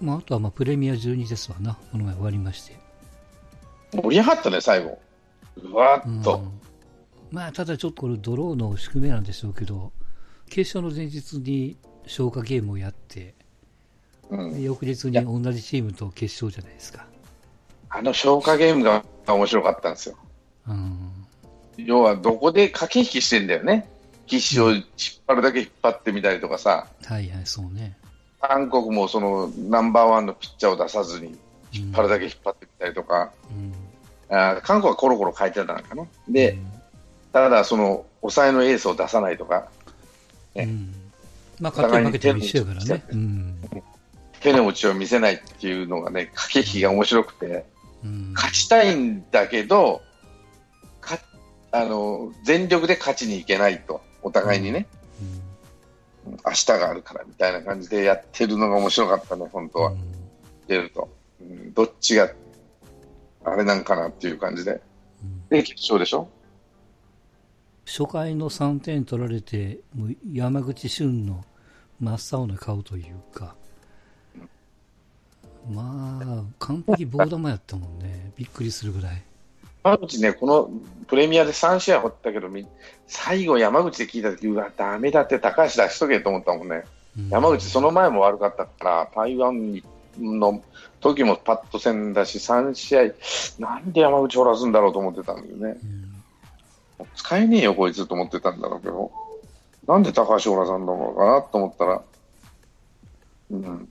まあ、あとはまあプレミア12ですわな、この前終わりまして。盛り上がったね、最後。うわーっと。うんまあ、ただちょっとこれドローの宿命なんでしょうけど、決勝の前日に消化ゲームをやって、うん翌日に同じチームと決勝じゃないですか。あの消化ゲームが面白かったんですよ。うん。要はどこで駆け引きしてんだよね。必死を引っ張るだけ引っ張ってみたりとかさ、はいはい、そうね。韓国もそのナンバーワンのピッチャーを出さずに引っ張るだけ引っ張ってみたりとか、うん。あー韓国はコロコロ変えてたのかな。で、うんただその抑えのエースを出さないとか、ねうん。まあ、勝っても負けても一緒やからね。うん。手の内を見せないっていうのがね、駆け引きが面白くて、うん。勝ちたいんだけど、かあの全力で勝ちにいけないと、お互いにね、うん明日があるからみたいな感じでやってるのが面白かったね、本当はう、ん出ると、うん。どっちがあれなんかなっていう感じで。うんで、決勝でしょ？初回の3点取られて、もう山口俊の真っ青な顔というか、まあ、完璧棒玉やったもんね。びっくりするぐらい。山口ね、このプレミアで3試合掘ったけど、み最後山口で聞いたとき、うわ、ダメだって高橋出しとけと思ったもんね。うん山口、その前も悪かったから、台湾にの時もパッと戦だし、3試合、なんで山口掘らすんだろうと思ってたんだよね。うん使えねえよ、こいつと思ってたんだろうけど、なんで高橋掘らさんだろうかなと思ったら、うん、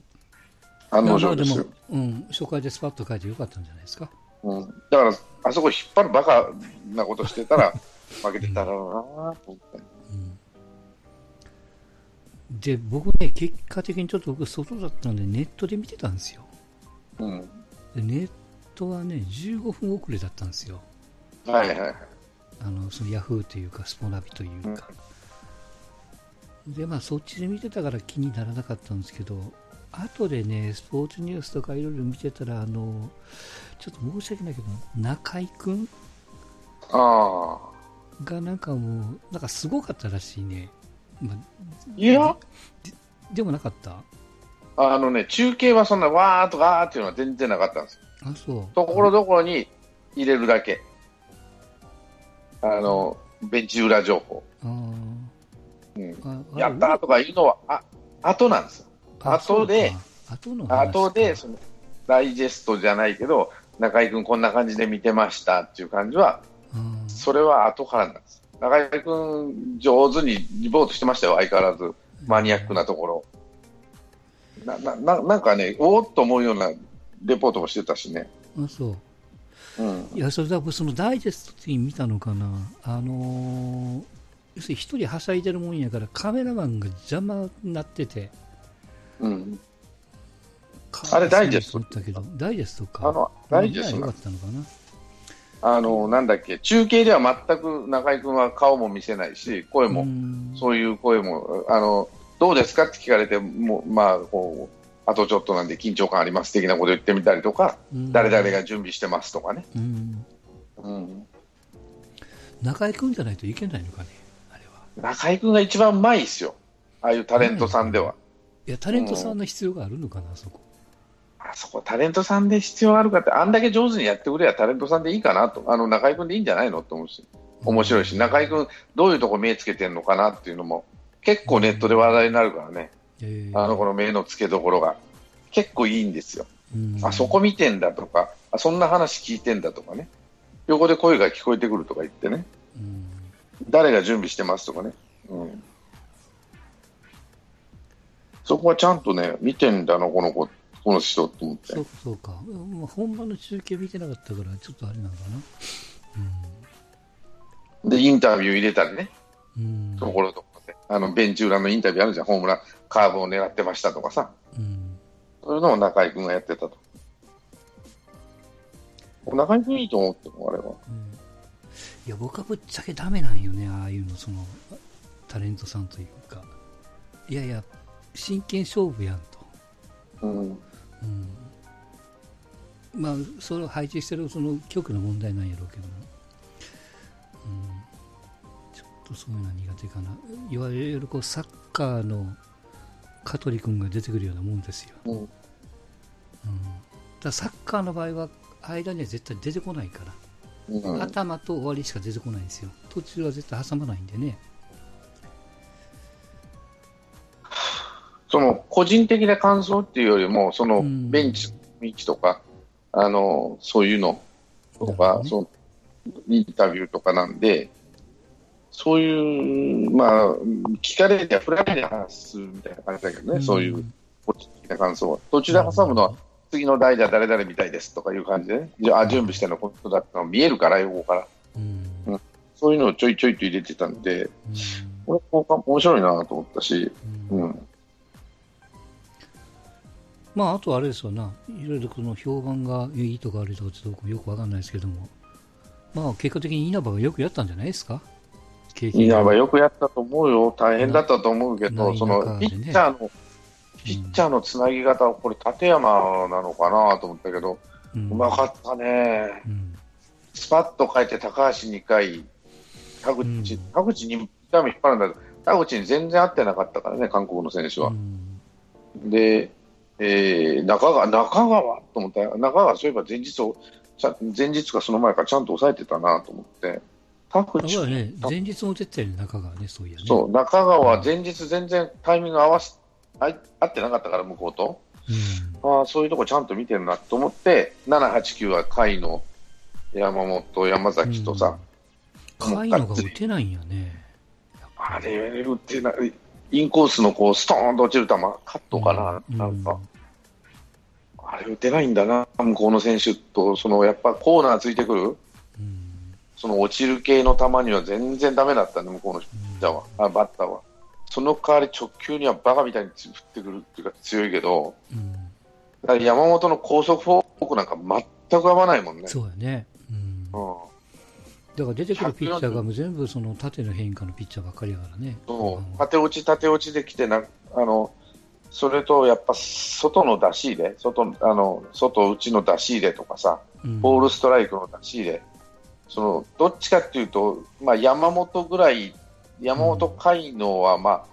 案の定ですよ。うん、初回でスパッと書いてよかったんじゃないですか。うん、だから、あそこ引っ張るバカなことしてたら、負けてただろうなと思って。うんで、僕ね、結果的にちょっと僕、外だったんで、ネットで見てたんですよ。うん。でネットはね、15分遅れだったんですよ。はいはいはい。あの、そのヤフーというか、スポナビというか。で、まあ、そっちで見てたから気にならなかったんですけど、後でね、スポーツニュースとかいろいろ見てたら、あの、ちょっと申し訳ないけど、中居君ああ。がなんかもう、なんかすごかったらしいね。まあ、いや、でもなかった？あのね、中継はそんなわーっとわーっていうのは全然なかったんですよ。あ、そう。ところどころに入れるだけ。あの、ベンチ裏情報。あうん、ーあ、やったーとかいうのは、あ、後なんですよ。あ後で、後で、その、ダイジェストじゃないけど、中居君こんな感じで見てましたっていう感じは、うんそれは後からなんです。中居君、上手にリポートしてましたよ、相変わらず。マニアックなところ。な、な、ななんかね、おーっと思うようなレポートもしてたしね。あ、そう。うん。いや、それだ、そのダイジェスト的に見たのかな。あのー要するに一人はしゃいでるもんやから、カメラマンが邪魔になってて。うん。かあれダイジェスト？と思ったけど、ダイジェストか。あの、ダイジェストったのかな。あの、なんだっけ、中継では全く中居君は顔も見せないし、声も、うんそういう声も、あの、どうですかって聞かれて、もう、まあ、こう、あとちょっとなんで緊張感あります的なこと言ってみたりとか、うん誰々が準備してますとかね。うん。うん。中居君じゃないといけないのかね、あれは。中居君が一番うまいですよ。ああいうタレントさんでは。いや、タレントさんの必要があるのかな、あそこ。あそこタレントさんで必要あるかって、あんだけ上手にやってくれやタレントさんでいいかなと。あの、中居君でいいんじゃないの？って思うし。面白いし、中居君どういうとこ目つけてんのかなっていうのも、結構ネットで話題になるからね。えーあの子の目の付けどころが。結構いいんですよ。うんあそこ見てんだとか、あそんな話聞いてんだとかね。横で声が聞こえてくるとか言ってね。うん誰が準備してますとかね。うん。そこはちゃんとね、見てんだな、この子、この人と思ってそう。か、そうか。まあ本番の中継見てなかったから、ちょっとあれなのかな。で、インタビュー入れたりね。うん。ところどころで。あの、ベンチ裏のインタビューあるじゃん。ホームラン、カーブを狙ってましたとかさ。うん。そういうのを中居君がやってたと。中居君いいと思っても、あれは。うんいや、僕はぶっちゃけダメなんよね、ああいうの、その、タレントさんというか。いやいや、真剣勝負やんと。うん。うん。まあ、それを配置してるその局の問題なんやろうけども。うん。ちょっとそういうのは苦手かな。いわゆるこう、サッカーの香取君が出てくるようなもんですよ。うん。だサッカーの場合は間には絶対出てこないから、うん、頭と終わりしか出てこないんですよ途中は絶対挟まないんでねその個人的な感想っていうよりも、そのうん。ベンチの雰囲気とか、あのそういうのとなるほど、ね。かそのインタビューとかなんで、そういう、まあ、聞かれりゃフライで話すみたいな感じだけどね、そういう個人的な感想は。途中で挟むのは、次の代打誰々みたいですとかいう感じでね、じゃあ準備してるのことだったの見えるから、横から。うん。そういうのをちょいちょいと入れてたんで、うん。これも面白いなと思ったし、うん。うん。まああとあれですよな。いろいろこの評判がいいとか悪いとかちょっとよくわかんないですけども。まあ結果的に稲葉がよくやったんじゃないですか？稲葉よくやったと思うよ、大変だったと思うけど、ないそのピッチャーの、ピッチャーのつなぎ方は、これ、立山なのかなと思ったけど、うん。うまかったね、うん。スパッと変えて高橋2回、田口、うん。田口にダメ引っ張るんだけど、田口に全然合ってなかったからね、韓国の選手は。うん。で、えー中川、中川と思ったよ。中川、そういえば前日を、前日かその前からちゃんと抑えてたなと思って、田だか口らね。前日も出てたよね中川ねそういやね。そう、中川は前日全然タイミング合わす、合ってなかったから、向こうと。うん。ああ、そういうとこちゃんと見てるなと思って、7、8、9は甲斐の山本、山崎とさ、うん、甲斐のが打てないんやね。あれ、打ってない、インコースのこうストーンと落ちる球、カットかな、うんなんか、あれ打てないんだな、向こうの選手と、そのやっぱコーナーついてくる、うん。その落ちる系の球には全然だめだったね、向こうのピッチャーは、あバッターは。その代わり直球にはバカみたいに振ってくるっていうか強いけど、山本の高速フォークなんか全く合わないもんね。そうやね、うん、うんだから出てくるピッチャーがもう全部その縦の変化のピッチャーばっかりやからね。縦落ち、縦落ちできてなあの、それとやっぱ外の出し入れ、外あの外内の出し入れとかさ、うん。ボールストライクの出し入れ、そのどっちかっていうと、まあ、山本ぐらい、山本海能はまあ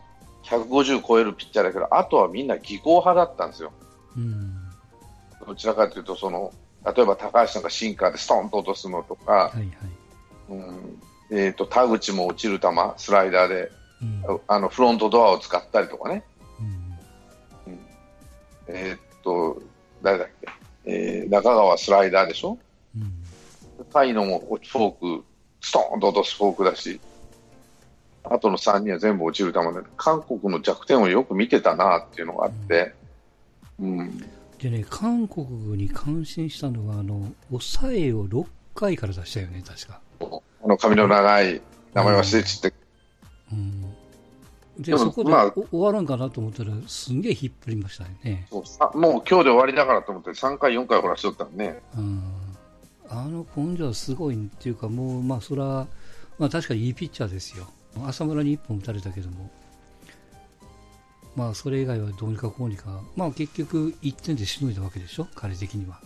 150超えるピッチャーだけど、あとはみんな技巧派だったんですよ。うん。どちらかというとその、例えば高橋さんがシンカーでストンと落とすのとか、はいはい、うん。えー、と田口も落ちる球、スライダーでうん。あのフロントドアを使ったりとかね、うん。えーっと、誰だっけ、えー中川スライダーでしょ、うん。甲斐野もフォーク、ストーンと落とすフォークだし、あとの3人は全部落ちる球で、韓国の弱点をよく見てたなっていうのがあって、うん、でね韓国に感心したのはあの抑えを6回から出したよね確か、あの髪の長い名前忘れちって、うん、ででもそこで、まあ終わるんかなと思ったらすんげえ引っ張りましたよね、そうさもう今日で終わりだからと思って、3回、4回ほらしとったのね。うん、あの根性はすごいっていうかもうまあそれは、まあ、確かにいいピッチャーですよ浅村に1本打たれたけどもまあそれ以外はどうにかこうにかまあ結局1点でしのいだわけでしょ彼的には、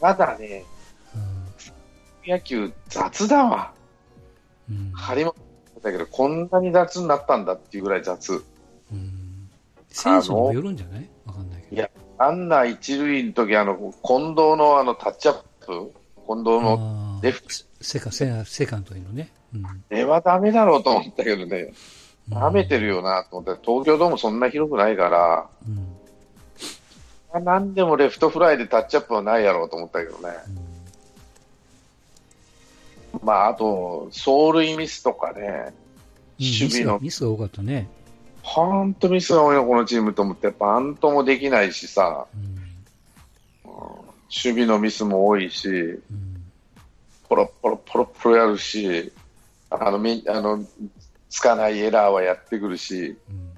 ただね、野球雑だわ。うん。うん張本だけど、こんなに雑になったんだっていうぐらい雑。うん。選手にもよるんじゃない？わかんないけど。いやランナー一塁の時あの近藤のあのタッチアップ、近藤のレフト。セカセセカンドへのね、うん。絵はダメだろうと思ったけどね、うん。舐めてるよなと思って、東京ドームそんな広くないから、うん。なんでもレフトフライでタッチアップはないやろうと思ったけどね。まあ、あと、走塁ミスとかね、うん守備の、ミスが多かったね、ほんとミスが多いの、このチームと思って、バントもできないしさ、うん。守備のミスも多いし、うん。ポロポロポロポロやるし、あの、みあの、つかないエラーはやってくるし、うん。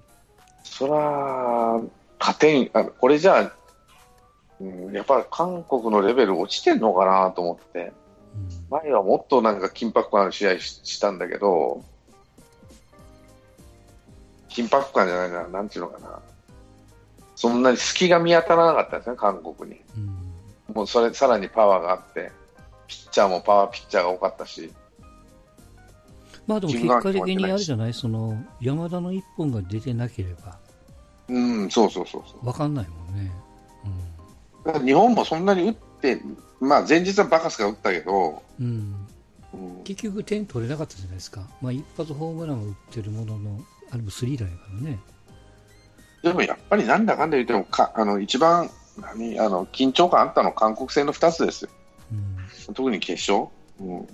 そら、勝てん、あのこれじゃあ、うん、やっぱり韓国のレベル落ちてんのかなと思って、うん前はもっとなんか緊迫感ある試合ししたんだけど、緊迫感じゃないな、なんていうのかな。そんなに隙が見当たらなかったんですね、韓国に。うんもうそれ、さらにパワーがあって、ピッチャーもパワーピッチャーが多かったし、まあでも結果的にあれじゃない、その山田の一本が出てなければうん、そうそうそうそう。分かんないもんね。だから日本もそんなに打って、まあ、前日はバカスが打ったけど、うん、うん。結局点取れなかったじゃないですか、まあ、一発ホームランは打ってるものの、あれもスリーランやからね。でもやっぱりなんだかんだ言ってもかあの一番何あの緊張感あったのは韓国戦の2つですよ、うん。特に決勝、うん、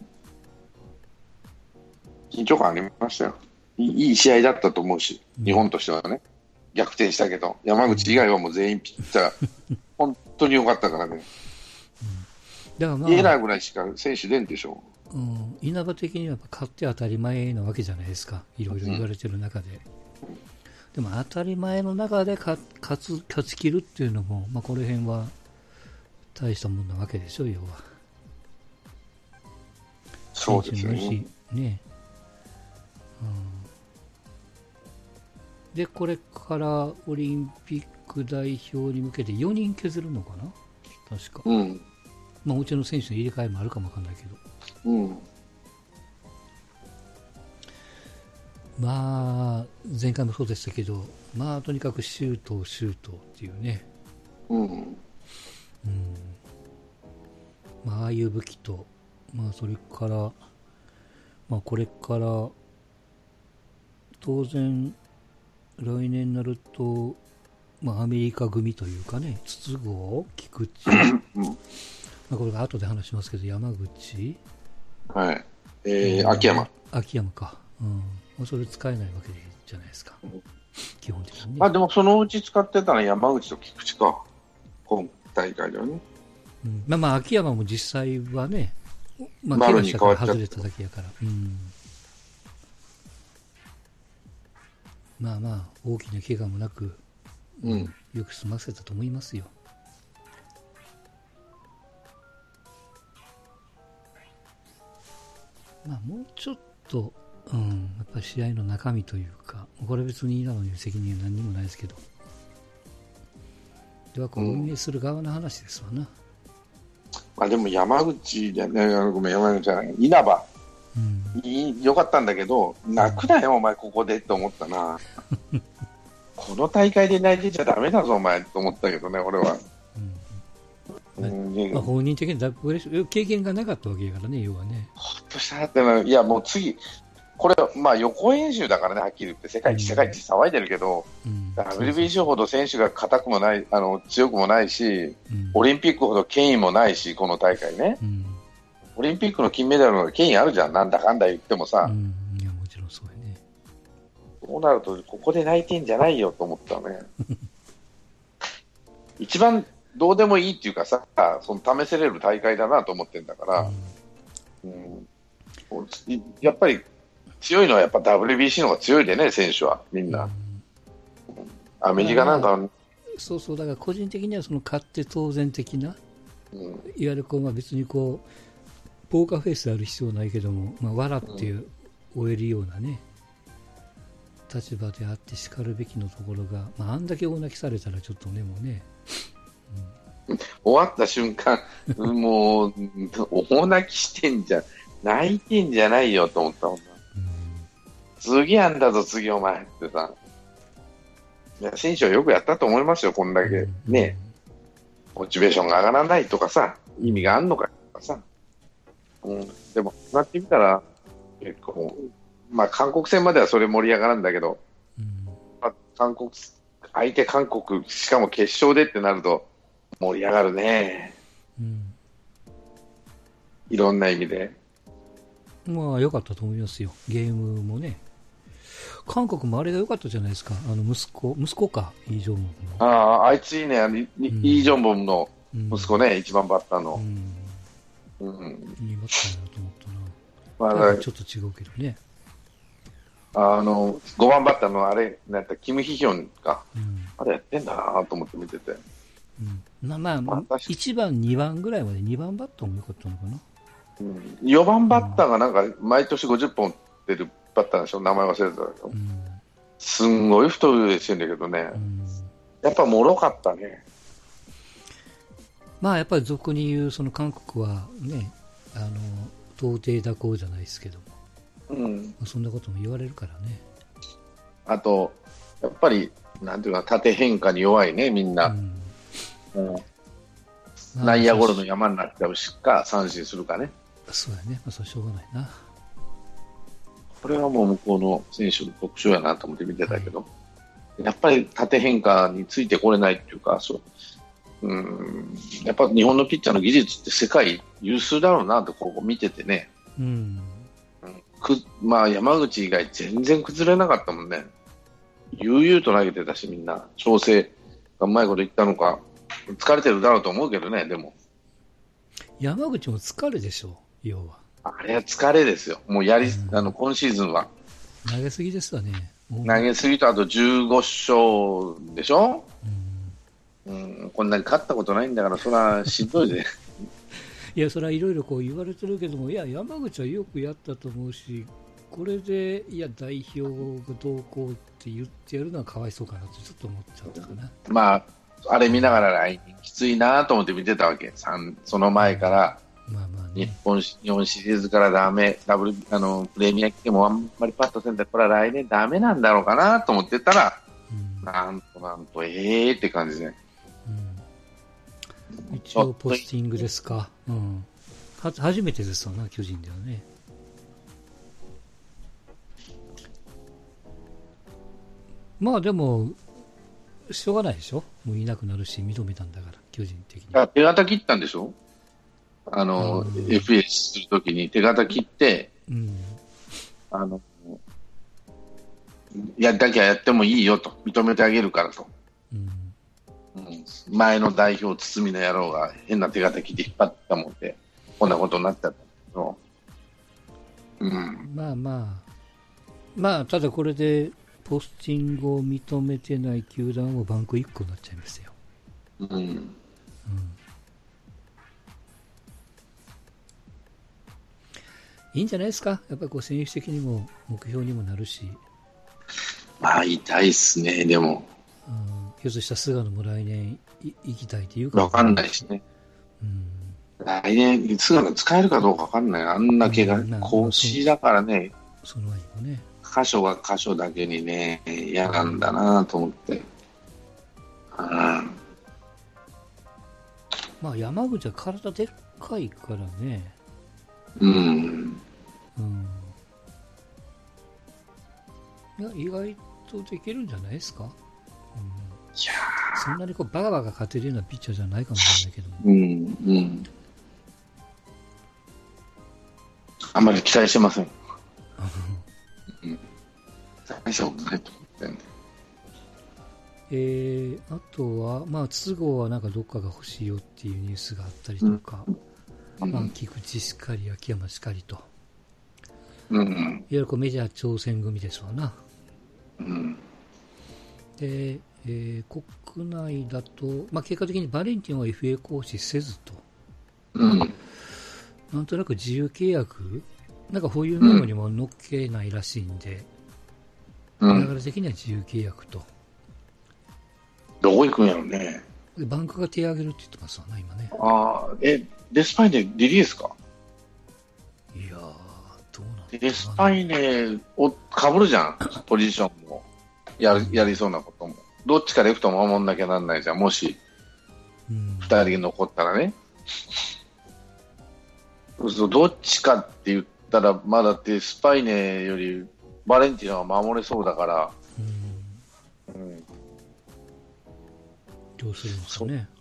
緊張感ありましたよ。いい、試合だったと思うし、うん。日本としてはね、逆転したけど、山口以外はもう全員ピッチャー、本当に良かったからね、だからまあ、エラーぐらいしか選手出んでしょ。うん、稲葉的には勝って当たり前なわけじゃないですか、いろいろ言われてる中で。でも当たり前の中で勝勝つ勝ち切るっていうのも、まあ、この辺は大したもんなわけでしょ、要は。そうですよね。ね。うん、で、これからオリンピック代表に向けて4人削るのかな？確か。うん。まあ、もちろん選手の入れ替えもあるかもわかんないけど。うん。まあ、前回もそうでしたけど、まあ、とにかくシュート、シュートっていうね、うん。うんまあ、ああいう武器と、まあ、それから、まあ、これから、当然、来年になると、まあ、アメリカ組というかね、筒香、菊池、うんまあ、これが後で話しますけど、山口、はい。えー、秋山。秋山か、うんまあ、それ使えないわけじゃないですかうん、基本的にね。あ、でもそのうち使ってたのは山口と菊池か。今大会ではね。うんまあまあ、秋山も実際はね、まあ、丸怪我したから外れただけやから、うん、まあまあ、大きな怪我もなく、うん。よく済ませたと思いますよ。まあ、もうちょっと、うん、やっぱり試合の中身というか、これ別に稲野に責任は何にもないですけど、ではこううん運営する側の話ですわな。まあでも山口じゃね、ごめん、山口じゃない。稲葉。うんいい良かったんだけど、泣くなよ、お前、ここでって思ったな。この大会で泣いてちゃダメだぞ、お前、と思ったけどね、俺は。まあ、本人的にだ経験がなかったわけやからね、要はね。ほっとした。なってのいや、もう次、これ、まあ予行演習だからね、はっきり言って、世界一、うん。世界一騒いでるけど、うん、WBC ほど選手が硬くもない、あの強くもないし、うん。オリンピックほど権威もないし、この大会ね。うん。オリンピックの金メダルの権威あるじゃん、なんだかんだ言ってもさ、うん、いやもちろんそうやね。そうなると、ここで泣いてんじゃないよと思ったね。一 番どうでもいいっていうかさ、その試せれる大会だなと思ってんだから、うん。いやっぱり強いのはやっぱ WBC の方が強いでね、選手は、みんな。うん。アメリカなんか、うんそうそう、だから個人的にはその勝って当然的な、うん。いわゆるこう、まあ、別にこう、ポーカーフェイスである必要はないけども、まあ、笑っていう、終えるようなね、立場であってしかるべきのところが、まあ、あんだけ大泣きされたらちょっとね、もうね、終わった瞬間、もう、大泣きしてんじゃん、泣いてんじゃないよと思ったもんな。うん次やんだぞ、次お前ってさ。いや、選手はよくやったと思いますよ、こんだけ。ね、モチベーションが上がらないとかさ、意味があんのかとかさ。うん、でも、なってみたら、結構、まあ、韓国戦まではそれ盛り上がるんだけど、うんまあ、韓国、相手韓国、しかも決勝でってなると、盛り上がるね。うんいろんな意味で。まあ良かったと思いますよ、ゲームもね。韓国もあれが良かったじゃないですか、あの息子、息子か、イ・ジョンウンああ、あいついいね、あのイうんイ・ジョンボムのの息子ね、一番バッターの。うん、うん。いいバッターだと思ったな。まあ、ちょっと違うけどね。あの、5番バッターのあれ、なんか、キム・ヒヒョンか。うんあれやってんだなと思って見てて。うん、まあまあ、まあ確かに1番、2番ぐらいまで2番バッターも良かったのかな。うん、4番バッターがなんか、毎年50本出るバッターでしょ？名前忘れてたけどう。んすんごい太い腕してんだけどねう。んやっぱ脆かったね。まあやっぱり俗に言うその韓国はね、あの到底蛇行じゃないですけども、うん。まあそんなことも言われるからね。あと、やっぱり、なんていうか、縦変化に弱いね、みんな。うんうん。内野ゴロの山になっちゃうしか三振するかね。そうやね。まあ、それはしょうがないな。これはもう向こうの選手の特徴やなと思って見てたけど、やっぱり縦変化についてこれないっていうか、そう。うん。やっぱ日本のピッチャーの技術って世界有数だろうなとここ見ててね、うん。くまあ、山口以外全然崩れなかったもんね、悠々と投げてたし、みんな。調整がうまいこといったのか、疲れてるだろうと思うけどね、でも、山口も疲れでしょう、要は。あれは疲れですよ、もうやり、うんあの今シーズンは投げすぎですわね。投げすぎとあと15勝でしょ？うんうん、こんなに勝ったことないんだから、それはしんどいで。いや、それはいろいろこう言われてるけども、いや、山口はよくやったと思うし、これで、いや、代表がどうこうって言ってやるのはかわいそうかなとちょっと思っちゃったかな。まあ、あれ見ながら来年きついなと思って見てたわけ。三その前から、まあまあ日ね。本し日本シリーズからダメ、ダブル、あの、プレミア来てもあんまりパッとせんで、これは来年ダメなんだろうかなと思ってたら、うんなんとなんと、ええーって感じで。うん一応、ポスティングですか。うん。は初めてですわな、巨人ではね。まあでも、しょうがないでしょ？もういなくなるし、認めたんだから、巨人的に。あ手形切ったんでしょ？あの、うん FA するときに手形切って、うん。あの、やりたきゃやってもいいよと、認めてあげるからと。うん。うん前の代表、堤の野郎が変な手形切って引っ張ったもんで、こんなことになっちゃったけど、うん、まあまあ、まあ、ただこれで、ポスティングを認めてない球団はバンク1個になっちゃいますよ。うん、うん。いいんじゃないですか？やっぱりこう選手的にも目標にもなるし、まあ痛いっすね、でも、うん、ひょっとしたら菅野も来年い行きたいっていうか。わかんないしね、うん、来年、菅野使えるかどうかわかんない、あんな怪我腰だからね、その前にもね。箇所が箇所だけにね、嫌なんだなと思って。うんまあ山口は体でっかいからね、うん、うん。いや、意外とできるんじゃないですか、うん、いやそんなにこうバカバカ勝てるようなピッチャーじゃないかもしれないけどうん、うん。あんまり期待してません。大丈夫ないと思ってんで。えー、あとは、まあ、都合はなんかどっかが欲しいよっていうニュースがあったりとか、まあ、うん、菊池しかり、秋山しかりと、うん、いわゆるこうメジャー挑戦組ですわな。うん、で、えー国内だと、まあ、結果的にバレンティンは FA 行使せずと、うん、なんとなく自由契約、なんか保有メモにも載っけないらしいんで、うん。流れ的には自由契約と。どこ行くんやろね。でバンクが手を挙げるって言ってますわな、今ね。ああ、え、デスパイネリリースか？いやー、どうなんだデスパイネをかぶるじゃん、ポジションも。やるやりそうなことも。どっちかレフト守んなきゃなんないじゃん、もしうん二人残ったらね。どっちかって言ったら、まだってスパイネよりバレンティンは守れそうだから、うんうん、どうするんですかね。うん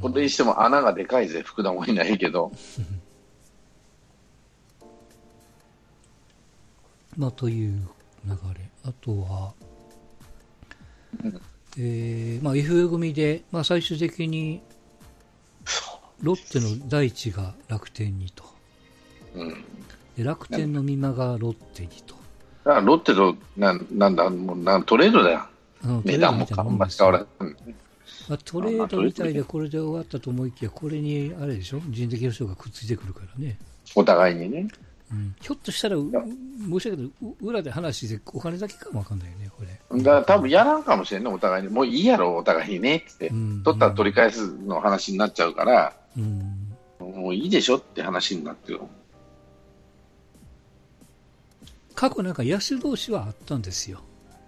これにしても穴がでかいぜ、福田もいないけど。まあ、という流れ。あとは、うんえーまあ、FA 組で、まあ、最終的にロッテの大地が楽天にと。うん、で楽天の美馬がロッテにと。だからロッテとなんなんだもうなんトレードだよ、うん値段もあんま使わまあ、トレードみたいでこれで終わったと思いきや、これにあれでしょ？人的保障がくっついてくるからね。お互いにね。うん、ひょっとしたら、う申し訳ないけど、う裏で話してお金だけかもわかんないよね、これ。だから多分やらんかもしれんね、お互いに。もういいやろ、お互いにねって。うん取ったら取り返すの話になっちゃうから、うん。もういいでしょって話になってる。過去なんか野手同士はあったんですよ。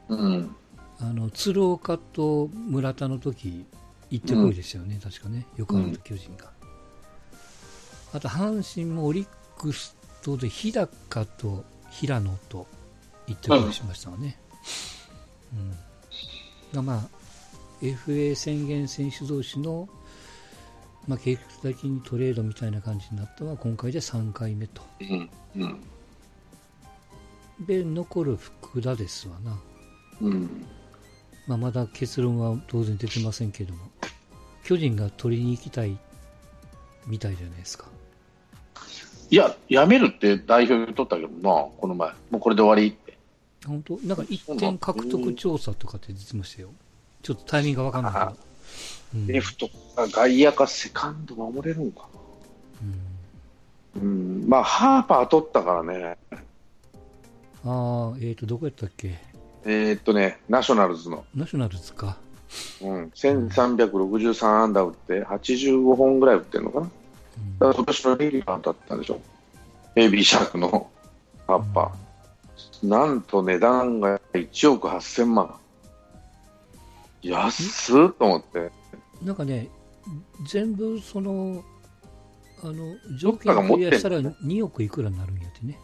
うん。あの、鶴岡と村田の時、行ってこいでしたよね、確かね。横浜と巨人が。あと阪神もオリックスとで日高と平野と言ってたりしましたわね。うん。まあ、FA 宣言選手同士の、まあ、計画的にトレードみたいな感じになったのは今回で3回目と。うん。うん。で、残る福田ですわな。うん。まあ、まだ結論は当然出てませんけども、巨人が取りに行きたいみたいじゃないですか。いや、やめるって代表取ったけどな、この前。もうこれで終わりって。本当？なんか1点獲得調査とかって出てましたよ。ちょっとタイミングがわかんないけど。うん、レフトか外野かセカンド守れるんかな。うん、うん、まあ、ハーパー取ったからね。ああ、えっ、ー、と、どこやったっけ？えー、っとね、ナショナルズの。ナショナルズか。うん、1363安打打って、85本ぐらい打ってるのかな。だから今年のレギュラーだったんでしょ。ベイビーシャークの葉っぱ。うん、なんと値段が1億8000万。安っと思って。なんかね、全部その、あの、条件をクリアしたら2億いくらになるんやってね。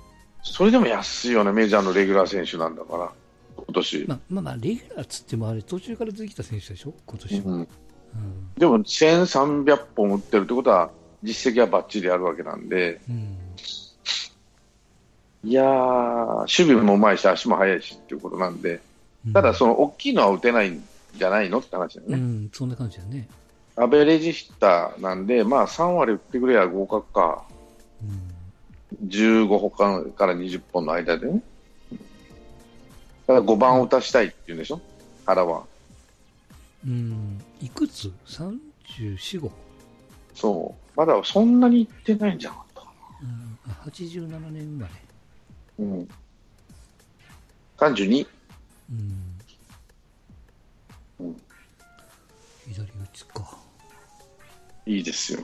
それでも安いよね、メジャーのレギュラー選手なんだから、今年。まあ、まあ、まあ、レギュラーっつってもあれ、途中から出てきた選手でしょ、今年は。うん、うん、でも、1300本打ってるってことは、実績はばっちりあるわけなんで、うん、いやー、守備もうまいし、足も速いしっていうことなんで、ただ、その大きいのは打てないんじゃないのって話だよね。うん、そんな感じだね。アベレージヒッターなんで、まあ、3割打ってくれば合格か、うん、15本から20本の間でね。だから5番を打たしたいっていうんでしょ、原は。うん、いくつ ?34、5? そう。まだそんなにいってないんじゃなかったかな。うん、87年生まれ。うん。32。うん。うん、左打ちか。いいですよ。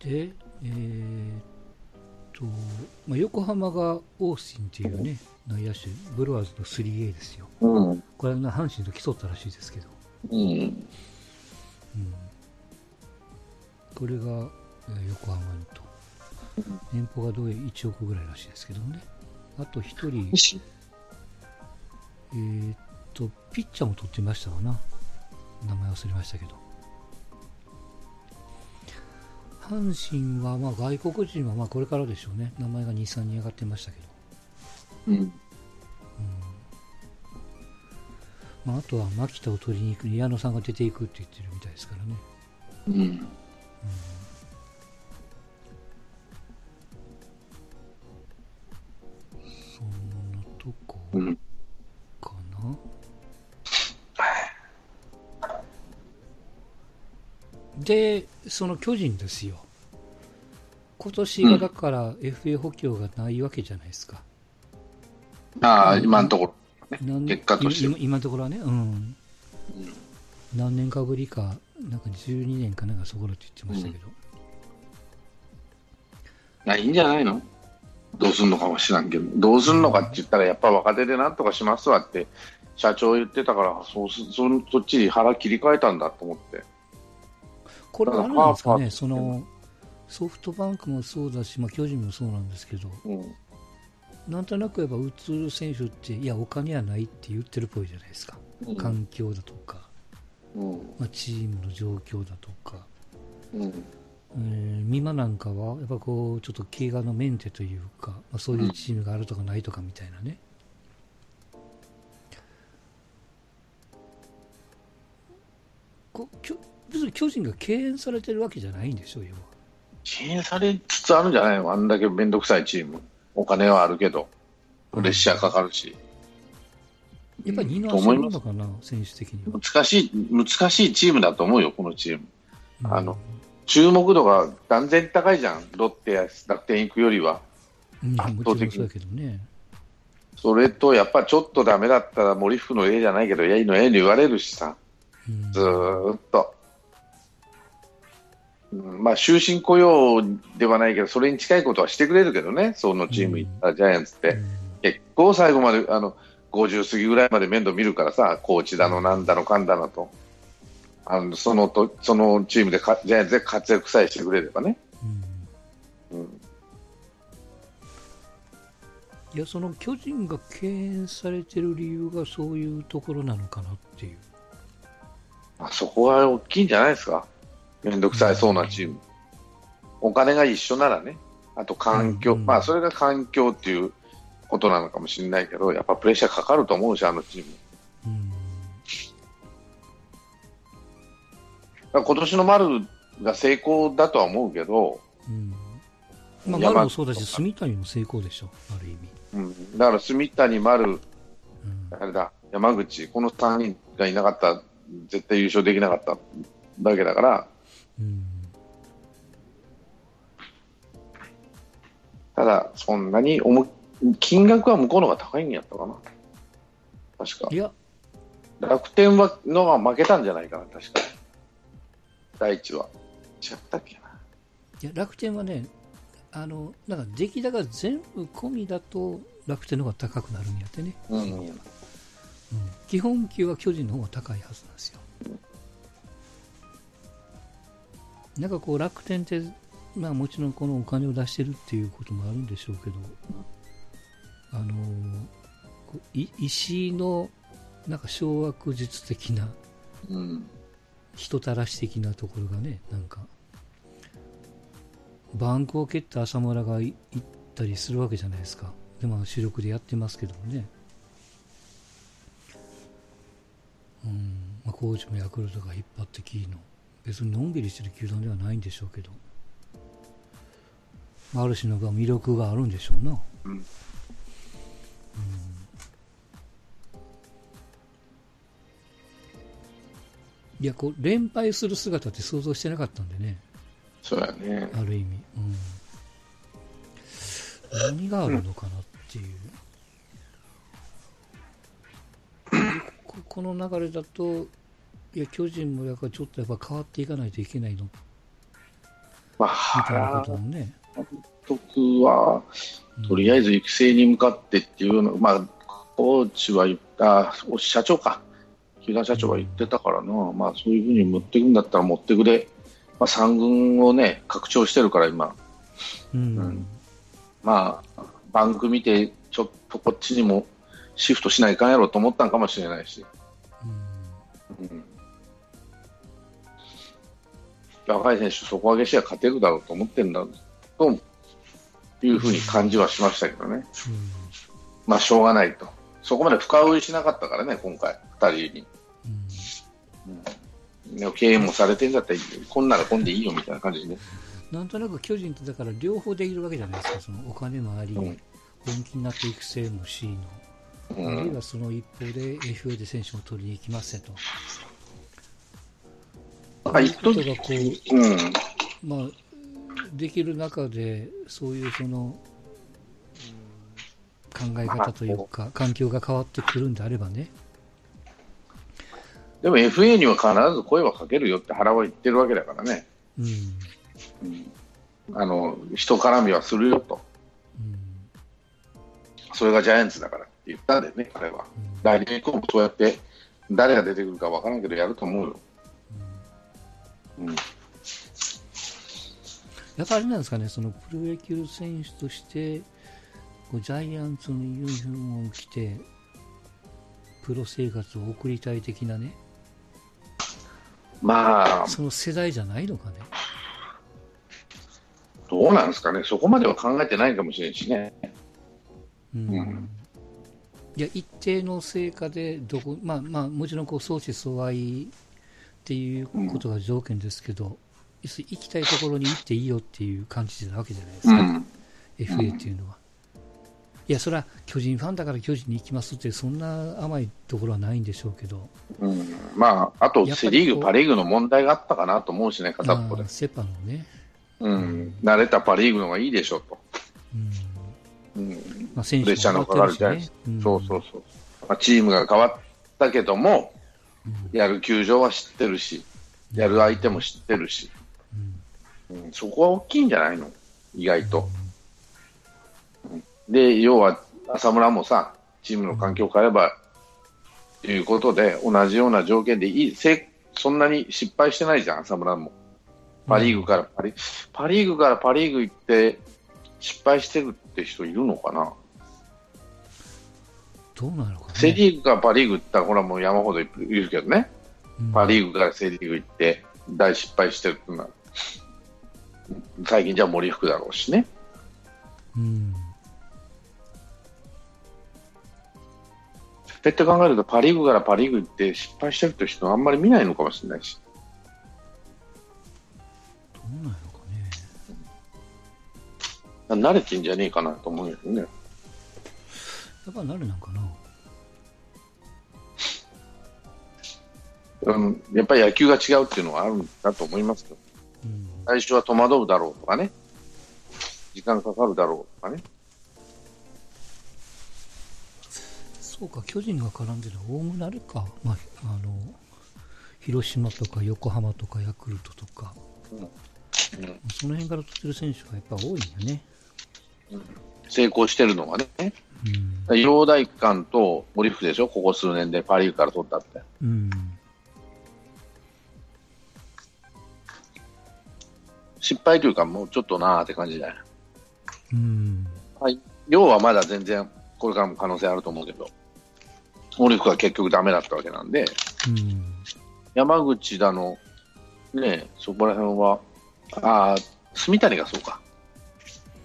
で、えー、っと、まあ、横浜がオースティンっていうね、内野手、ブルワーズの 3A ですよ。うん、これは阪神と競ったらしいですけど。うん。うん、これが、えー、横浜にと。年俸がどう1億ぐらいらしいですけどね。あと1人、えー、っと、ピッチャーも取ってましたわな。名前忘れましたけど。阪神は、まあ、外国人はまあこれからでしょうね。名前が2、3に上がってましたけど。うん。うんまあ、あとは牧田を取りに行く矢野さんが出ていくって言ってるみたいですからね。うん。うん、そんなとこかで、その巨人ですよ。今年がだから FA 補強がないわけじゃないですか。うん、ああ、今のところ、ね、結果として今。今のところはね、うん。うん、何年かぶりか、なんか12年かなんかそこらって言ってましたけど。うん、いいんじゃないの？どうすんのかもしらんけど、どうすんのかって言ったら、やっぱ若手でなんとかしますわって、社長言ってたから、そうそそっちに腹切り替えたんだと思って。これはあれなんですかね、そのソフトバンクもそうだし、まあ、巨人もそうなんですけど、うん、なんとなくやっぱ打つ選手って、いや、お金はないって言ってるっぽいじゃないですか、うん、環境だとか、うん、まあ、チームの状況だとか、うん。えー、美馬なんかは、やっぱこう、ちょっと怪我のメンテというか、まあ、そういうチームがあるとかないとかみたいなね。別に巨人が敬遠されてるわけじゃないんでしょうよ。敬遠されつつあるんじゃないの？あんだけ面倒くさいチーム。お金はあるけど、プレッシャーかかるし。やっぱり二の足なのかな、選手的には。難しい、難しいチームだと思うよ、このチーム。うん、あの、注目度が断然高いじゃん、ロッテや楽天行くよりは。圧倒的に。ね、それと、やっぱちょっとダメだったら、森福の絵じゃないけど、やいの絵に言われるしさ、うん、ずーっと。まあ、終身雇用ではないけど、それに近いことはしてくれるけどね、そのチーム行ったジャイアンツって、結構最後まであの50過ぎぐらいまで面倒見るからさ、コーチだの、なんだの、かんだのと、あのそのとそのチームでかジャイアンツで活躍さえしてくれればね。うん。うん。いやその巨人が敬遠されてる理由がそういうところなのかなっていう。まあ、そこは大きいんじゃないですか、めんどくさいそうなチーム、お金が一緒ならね、あと環境、うんまあそれが環境っていうことなのかもしれないけど、やっぱプレッシャーかかると思うし、あのチーム。今年の丸が成功だとは思うけど、うん。まあ、山丸もそうだし、住谷も成功でしょ、ある意味。うん、だから住谷、丸、うん。あれだ、山口、この3人がいなかったら絶対優勝できなかっただけだから、うんただ、そんなに重金額は向こうの方が高いんやったかな、確かい。や、楽天はのが負けたんじゃないかな、確か。第一は。違ったっけな。いや楽天はね、あのなんか出来高全部込みだと楽天の方が高くなるんやってね、うん。うん基本給は巨人の方が高いはずなんですよ。なんかこう楽天って、まあ、もちろんこのお金を出してるっていうこともあるんでしょうけど、あのこうい石井のなんか掌握術的な。人たらし的なところがね、なんか、バンクを蹴った浅村が行ったりするわけじゃないですか。で、まあ、主力でやってますけどもね。うん、まあ、コーチもヤクルトが引っ張ってきいの。別にのんびりしてる球団ではないんでしょうけど。まあ、ある種の魅力があるんでしょうな。うんいや、こう、連敗する姿って想像してなかったんでね。そうやね。ある意味、うん、何があるのかなっていう、ここの流れだといや巨人もやっぱちょっとやっぱ変わっていかないといけないの。まみたいなあ、こともね、監督は、とりあえず育成に向かってっていうの、まあ、コーチは言った、お社長か、球団社長は言ってたからな、まあ、そういうふうに持っていくんだったら持ってくれ、まあ、3軍をね、拡張してるから、今、うん。うん。まあ、バンク見て、ちょっとこっちにもシフトしないかんやろうと思ったんかもしれないし、若い選手、底上げしは勝てるだろうと思ってるんだというふうに感じはしましたけどね、まあ、しょうがないと、そこまで深追いしなかったからね、今回、2人に。うん、経営もされてんだったら、こんならこんでいいよみたいな感じでね。なんとなく巨人ってだから両方できるわけじゃないですか、そのお金もあり、うん。本気になって育成もしの、うん。あるいはその一方で FA で選手も取りに行きますねと。まあ、いう一時ことがこううん、まあ、できる中で、そういうその、考え方というか、環境が変わってくるんであればね、でも FA には必ず声はかけるよって原は言ってるわけだからね、うん、うん、あの人絡みはするよと、うん、それがジャイアンツだからって言ったんでね、彼は。うん。来年以降もそうやって誰が出てくるか分からんけどやると思うよ。うん。やっぱりあれなんですかね、そのプロ野球選手として、こうジャイアンツのユニフォームを着て、プロ生活を送りたい的なね、まあ、その世代じゃないのかね。どうなんですかね、そこまでは考えてないかもしれんしね。うん。うん。いや一定の成果でどこ、まあまあ、もちろんこう相思相愛っていうことが条件ですけど、行きたいところに行っていいよっていう感じなわけじゃないですか、うん、FA っていうのは。いや、それは巨人ファンだから巨人に行きますって、そんな甘いところはないんでしょうけど、うん、まあ、あとセ・リーグ、パ・リーグの問題があったかなと思うしね、片っぽで。セパのね、うん、慣れたパ・リーグの方がいいでしょうと。うん。うん。まあ、選手プレッシャーのかかるジャイアンツ、ん。そうそうそう、まあ、チームが変わったけども、うんやる球場は知ってるし、やる相手も知ってるし、うん。うん、そこは大きいんじゃないの、意外と。で、要は浅村もさ、チームの環境を変えればということで、同じような条件でいい、せそんなに失敗してないじゃん、浅村も。パ・リーグからパリ、パ・リーグからパ・リーグ行って失敗してるって人いるのかな、どうなのかね。セ・リーグからパ・リーグ行ったら、これはもう山ほどいるけどね、うんパ・リーグからセ・リーグ行って大失敗してるってのは、最近じゃ森福だろうしね。うん。そうやって考えると、パ・リーグからパ・リーグ行って失敗してるって人あんまり見ないのかもしれないし。どうなのかね。慣れてんじゃねえかなと思うよね。やっぱなるなんかな？うん、やっぱり野球が違うっていうのはあるんだと思いますけど、うん。最初は戸惑うだろうとかね、時間かかるだろうとかね、そうか、巨人が絡んでるのは、おおむねあれか。まあ、あの、広島とか横浜とかヤクルトとか、うんその辺から取ってる選手がやっぱ多いんだね。成功してるのはね、うん。陽大館と森福でしょ、ここ数年でパ・リーグから取ったって。うん。失敗というか、もうちょっとなーって感じじゃない？うん。陽はまだ全然、これからも可能性あると思うけど、森福は結局ダメだったわけなんで、うん。山口だの、ね、そこら辺は、ああ、住谷がそうか、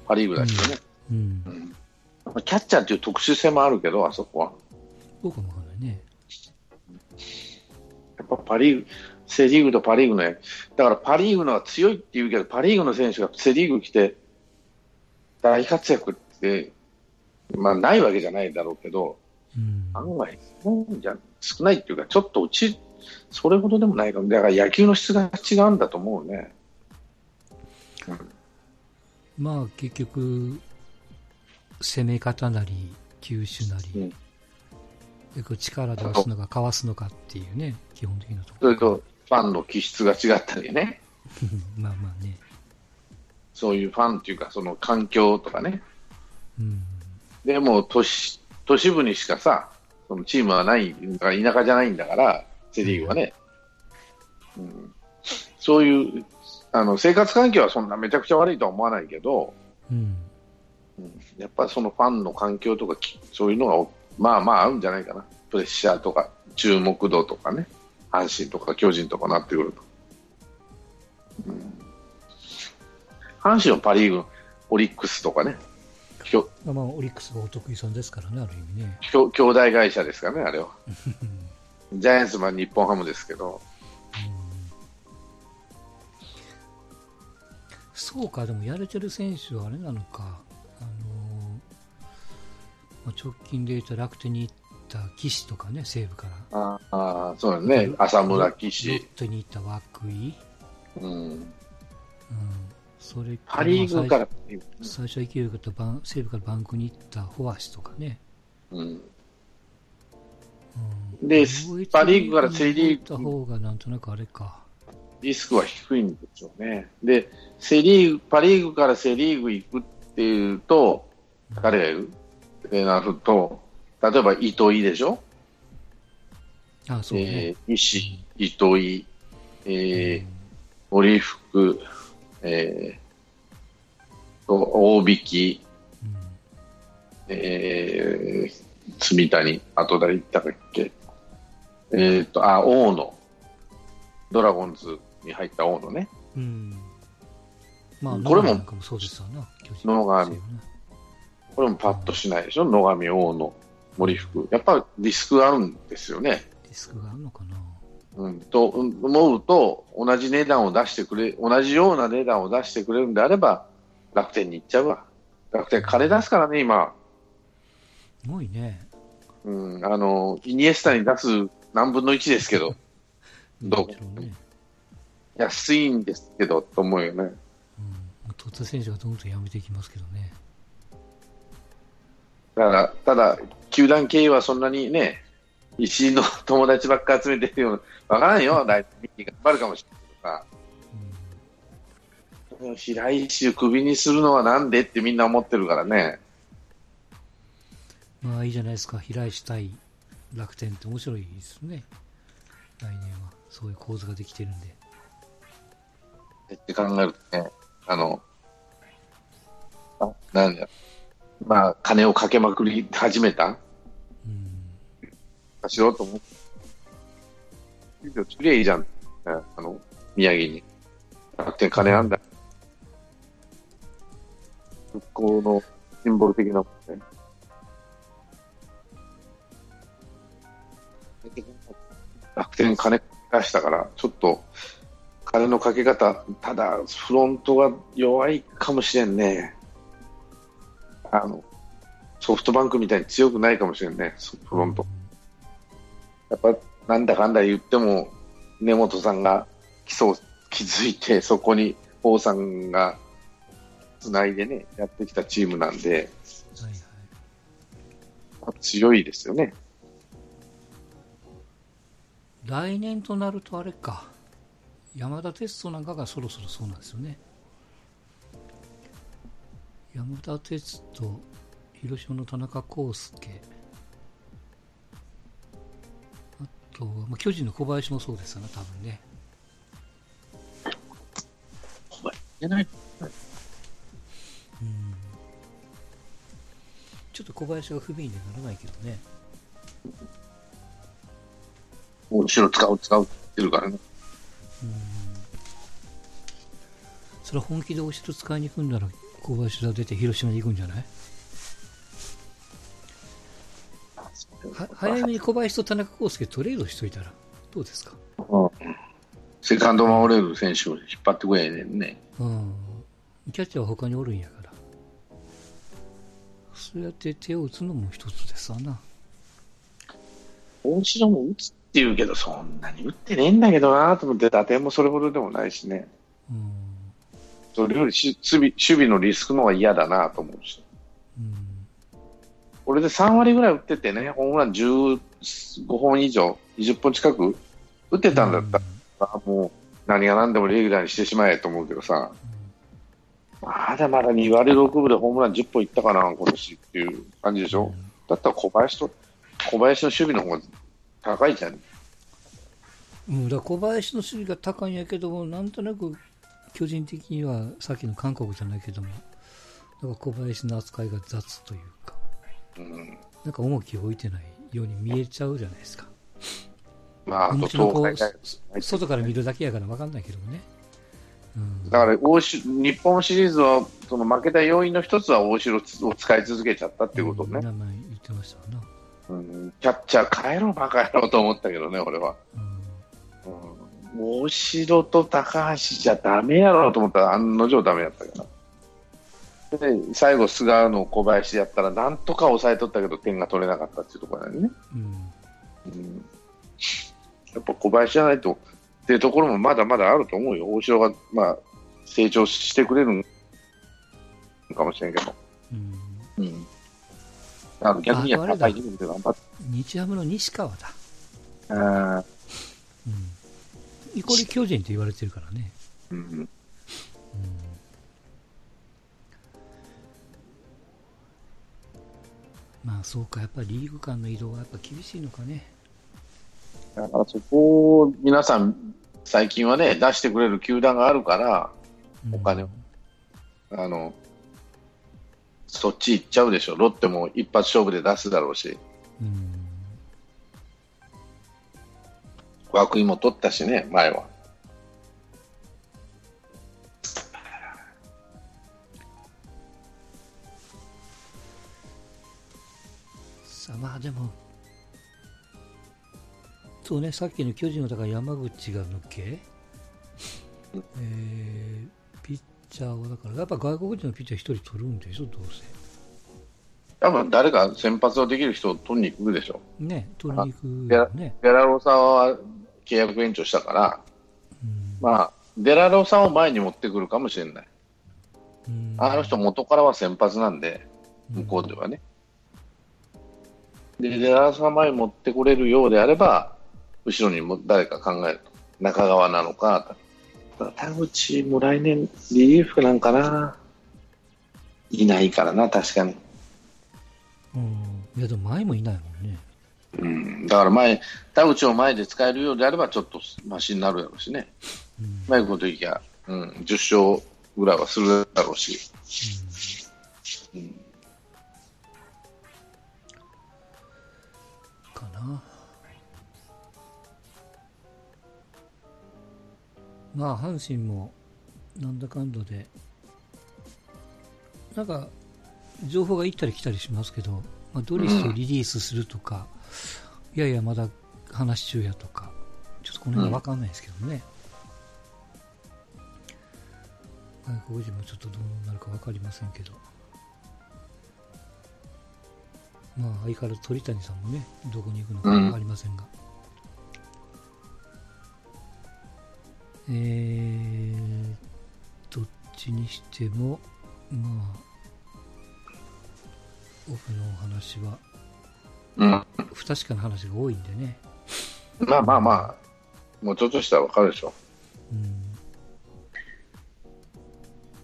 パ・リーグだけどね、うんキャッチャーっていう特殊性もあるけど、あそこは。そうかもわかんないね。やっぱパ・リーグ、セ・リーグとパ・リーグのね、だからパ・リーグのは強いって言うけど、パ・リーグの選手がセ・リーグ来て大活躍って、まあないわけじゃないだろうけど、うん。案外少ないんじゃ少ないっていうか、ちょっとうち、それほどでもないかも。だから野球の質が違うんだと思うね。まあ、結局、攻め方なり、球種なり、うん力で押すのか、かわすのかっていうね、基本的なところ。それと、ファンの気質が違ったりね、まあまあね。そういうファンっていうか、その環境とかね。うん。でも都市、都市部にしかさ、そのチームはない、田舎じゃないんだから、セ・リーグはね。うん、そういうあの生活環境はそんなめちゃくちゃ悪いとは思わないけど、うん。うんやっぱりそのファンの環境とか、きそういうのがおまあまあ合うんじゃないかな。プレッシャーとか、注目度とかね、阪神とか巨人とかなってくると。うん阪神はパ・リーグ、オリックスとかね、きょまあまあ、オリックスがお得意さんですからね、ある意味ね。きょ兄弟会社ですからね、あれは。ジャイアンツは日本ハムですけど、そうか、でもやれてる選手はあれなのか、直近で言うと楽天に行った岸とかね、西武から。ああそうですね、浅村、ロ岸ッ、テに行った涌井、うん、うん、それパ・リーグから、最初は勢いよかったバン西武からバンクに行ったフォアシとかね。うん、うん、でパリーグからセリーグ。行った方がなんとなくあれか。リスクは低いんでしょうね。で、セリーグ、パ・リーグからセ・リーグ行くっていうと、誰がいるってなると、例えば糸井でしょ、あそうね。えー西、糸井、えー、森福、えー、と大引、うん。えー、住谷、あと誰言ったかっけ、えー、と、あ、大野、ドラゴンズに入った大野ね。うん。まあ、これもそうですわな、巨人野上これもパッとしないでしょ、野上、大野、森福。やっぱリスクがあるんですよね。リスクがあるのかな？うん、とうん思うと、同じ値段を出してくれ、同じような値段を出してくれるんであれば、楽天に行っちゃうわ。楽天金出すからね、今。すごいね。うん、あの、イニエスタに出す何分の1ですけど、どう？ね。安いんですけど、と思うよね。うん。突然選手がどんどんやめていきますけどね。だから、ただ、球団経営はそんなにね、石井の友達ばっか集めてるような、わからんよ、来年頑張るかもしれないけどさ。平井氏をクビにするのはなんでってみんな思ってるからね。まあいいじゃないですか。平石対楽天って面白いですね。来年は。そういう構図ができてるんで。って考えるとね、あの、あなんだ、まあ、金をかけまくり始めた、うん。しようと思って。作りゃいいじゃん。あの、宮城に。楽天金あんだ。復興のシンボル的なもんね。楽天金出したから、ちょっと、金のかけ方、ただ、フロントが弱いかもしれんね。あの、ソフトバンクみたいに強くないかもしれんね、フロント。やっぱ、なんだかんだ言っても、根本さんが基礎を築いて、そこに王さんがつないでね、やってきたチームなんで、はいはい。強いですよね。来年となるとあれか。山田哲人なんかがそろそろそうなんですよね。山田哲人、広島の田中康介、あと、まあ、巨人の小林もそうですよね、多分ね。いないうんちょっと小林が不憫でならないけどね。後ろ使う、使うって言ってるからね。うんそれは本気でお城使いに行くんなら小林が出て広島に行くんじゃない？は早めに小林と田中康介トレードしといたらどうですか？うん。セカンド守れる選手を引っ張ってくれねんね。うん。キャッチャーは他におるんやから。そうやって手を打つのも一つですわな。大城も打つって言うけど、そんなに打ってねえんだけどなと思って、打点もそれほどでもないしね。うんそれよりし守備守備のリスクの方が嫌だなと思うし。うんこれで3割ぐらい打っててね、ホームラン15本以上、20本近く打ってたんだったら、もう何が何でもレギュラーにしてしまえと思うけどさ、まだまだ2割6分でホームラン10本いったかな、今年っていう感じでしょ？だったら小林と、小林の守備の方が高いじゃん。うん、だ小林の守備が高いんやけども、なんとなく巨人的にはさっきの韓国じゃないけども、なんか小林の扱いが雑というか、うん、なんか重きを置いてないように見えちゃうじゃないですか。まあ、もちろんこう、外から見るだけやから分かんないけどもね。うん、だから欧州日本シリーズはその負けた要因の一つは大城を使い続けちゃったっていうことね、名前言ってましたわな。うん、キャッチャー変えろ、バカ野郎と思ったけどね、俺は。うんうん、大城と高橋じゃダメやろと思ったら案の定ダメやったから。で最後、菅野、小林やったらなんとか抑えとったけど点が取れなかったっていうところだよね。うんうん、やっぱ小林じゃないとっていうところもまだまだあると思うよ。大城が、まあ、成長してくれるんかもしれんけど。うんうん。あの逆にやっぱり自分で頑張って。日ハムの西川だ。あうん。イコリ巨人って言われてるからね。ーうんまあそうか、やっぱりリーグ間の移動はやっぱ厳しいのかね。だからそこを皆さん、最近はね、出してくれる球団があるから、うんお金をあの、そっち行っちゃうでしょ。ロッテも一発勝負で出すだろうし、うん。涌井も取ったしね、前は。さあまあでも、そうね、さっきの巨人のだから山口が抜け、うんえーピッチャーはだから、やっぱ外国人のピッチャー一人取るんでしょ、どうせ。多分誰か先発をできる人を取りに行くでしょ。ね、取りに行くね。デラロサは契約延長したから、うんまあ、デラロサを前に持ってくるかもしれない。うんあの人元からは先発なんで、向こうではね。で、デラロサが前に持ってこれるようであれば、後ろにも誰か考えると。中川なのか、田口も来年リリーフなんかな。いないからな、確かに。うん、いやでも前もいないもんね。うん、だから前、田口を前で使えるようであれば、ちょっとマシになるやろうしね。うん。うまいこといきゃ、うん、10勝ぐらいはするだろうし。うん。かな。まあ阪神もなんだかんだでなんか情報が行ったり来たりしますけど、まあ、ドリスをリリースするとか、いやいやまだ話し中やとかちょっとこの辺は分かんないですけどね、外国人もちょっとどうなるか分かりませんけど。まあ相変わらず鳥谷さんもねどこに行くのか分かりませんが、えー、どっちにしてもまあオフのお話は。うん、不確かな話が多いんでね、まあまあまあ、もうちょっとしたらわかるでしょ。うん。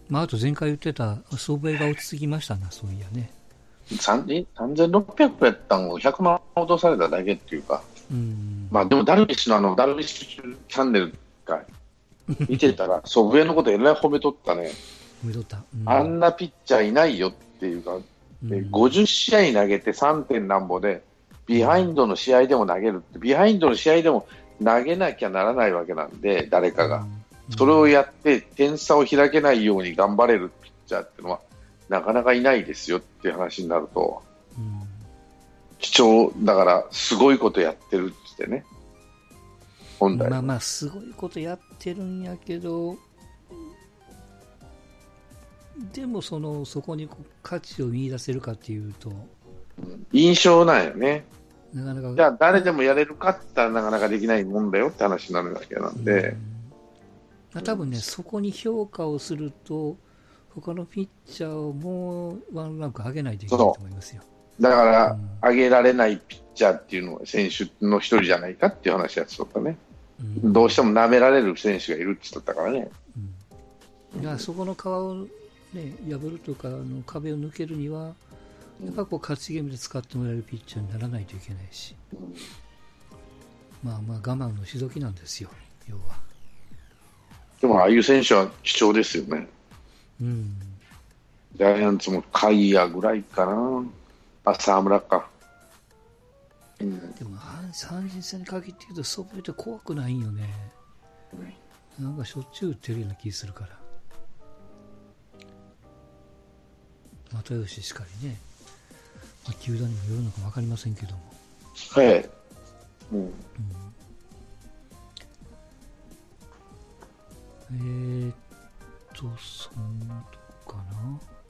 まあ、あと前回言ってた相場が落ち着きましたなそういやね、3000 3600やったのを100万落とされただけっていうか、うん。まあでもダルビッシュのあのダルビッシュチャンネルが見てたら、祖父江のことえらい褒めとったね、おめでとう、うん。あんなピッチャーいないよっていうか、でうん。50試合投げて3点なんぼで、ビハインドの試合でも投げるって、ビハインドの試合でも投げなきゃならないわけなんで、誰かが。うん。それをやって、点差を開けないように頑張れるピッチャーっていうのは、なかなかいないですよっていう話になると、うん。貴重、だから、すごいことやってるってね、本来。まあまあすごいことやってるんやけどでもそのそこにこう価値を見出せるかっていうと印象なんよね。なかなかじゃあ、誰でもやれるかって言ったらなかなかできないもんだよって話になるわけなんで、うん多分ねそこに評価をすると他のピッチャーをもうワンランク上げないといけないと思いますよ。だからうん、上げられないピッチャーっていうのは選手の一人じゃないかっていう話やつとったね。うんどうしても舐められる選手がいるって言ったからね。だからそこの皮を、ね、破るとかあの壁を抜けるにはやっぱこう勝ちゲームで使ってもらえるピッチャーにならないといけないし、まあまあ我慢のしどきなんですよ要は。でも、ああいう選手は貴重ですよね。うんジャイアンツも海ヤぐらいかな。あ、沢村か。うん。でも阪阪神戦に限って言うとそこって怖くないんよねなんかしょっちゅう打ってるような気するから又吉しかりね、まあ、球団にもよるのか分かりませんけどもはい。うん。えー、っとそのと